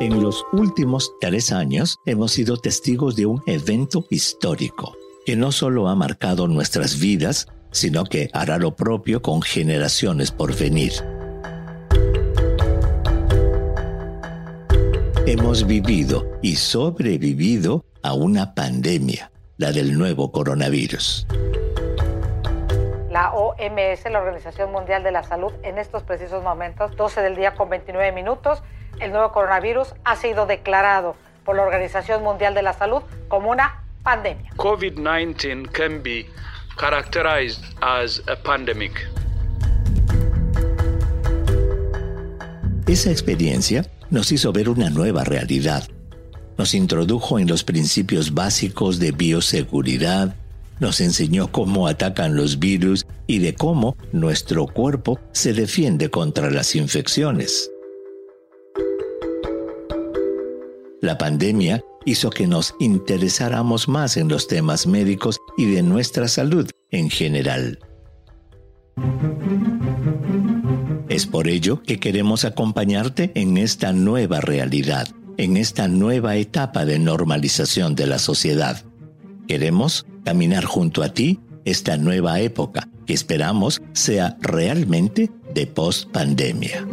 En los últimos tres años hemos sido testigos de un evento histórico que no solo ha marcado nuestras vidas, sino que hará lo propio con generaciones por venir. Hemos vivido y sobrevivido a una pandemia, la del nuevo coronavirus. La OMS, la Organización Mundial de la Salud, en estos precisos momentos, 12 del día con 29 minutos, el nuevo coronavirus ha sido declarado por la Organización Mundial de la Salud como una pandemia. COVID-19 can be characterized as a pandemic. Esa experiencia nos hizo ver una nueva realidad. Nos introdujo en los principios básicos de bioseguridad, nos enseñó cómo atacan los virus y de cómo nuestro cuerpo se defiende contra las infecciones. La pandemia hizo que nos interesáramos más en los temas médicos y de nuestra salud en general. Es por ello que queremos acompañarte en esta nueva realidad, en esta nueva etapa de normalización de la sociedad. Queremos caminar junto a ti esta nueva época que esperamos sea realmente de post-pandemia.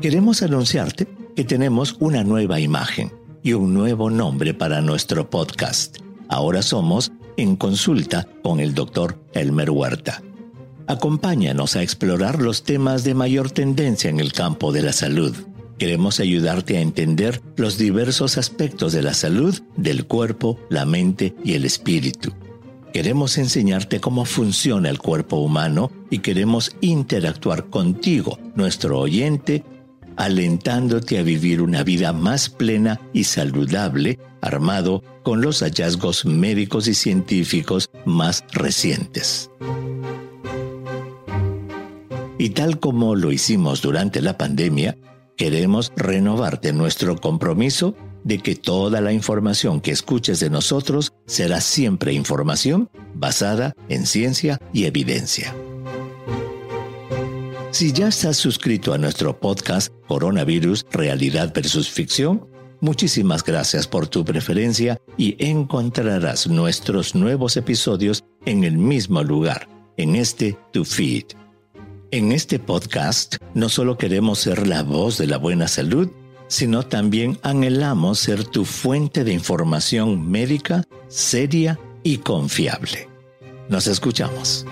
Queremos anunciarte que tenemos una nueva imagen y un nuevo nombre para nuestro podcast. Ahora somos En Consulta con el Dr. Elmer Huerta. Acompáñanos a explorar los temas de mayor tendencia en el campo de la salud. Queremos ayudarte a entender los diversos aspectos de la salud, del cuerpo, la mente y el espíritu. Queremos enseñarte cómo funciona el cuerpo humano y queremos interactuar contigo, nuestro oyente, alentándote a vivir una vida más plena y saludable, armado con los hallazgos médicos y científicos más recientes. Y tal como lo hicimos durante la pandemia, queremos renovarte nuestro compromiso de que toda la información que escuches de nosotros será siempre información basada en ciencia y evidencia. Si ya estás suscrito a nuestro podcast Coronavirus, Realidad versus Ficción, muchísimas gracias por tu preferencia y encontrarás nuestros nuevos episodios en el mismo lugar, en este Tu Feed. En este podcast no solo queremos ser la voz de la buena salud, sino también anhelamos ser tu fuente de información médica seria y confiable. Nos escuchamos.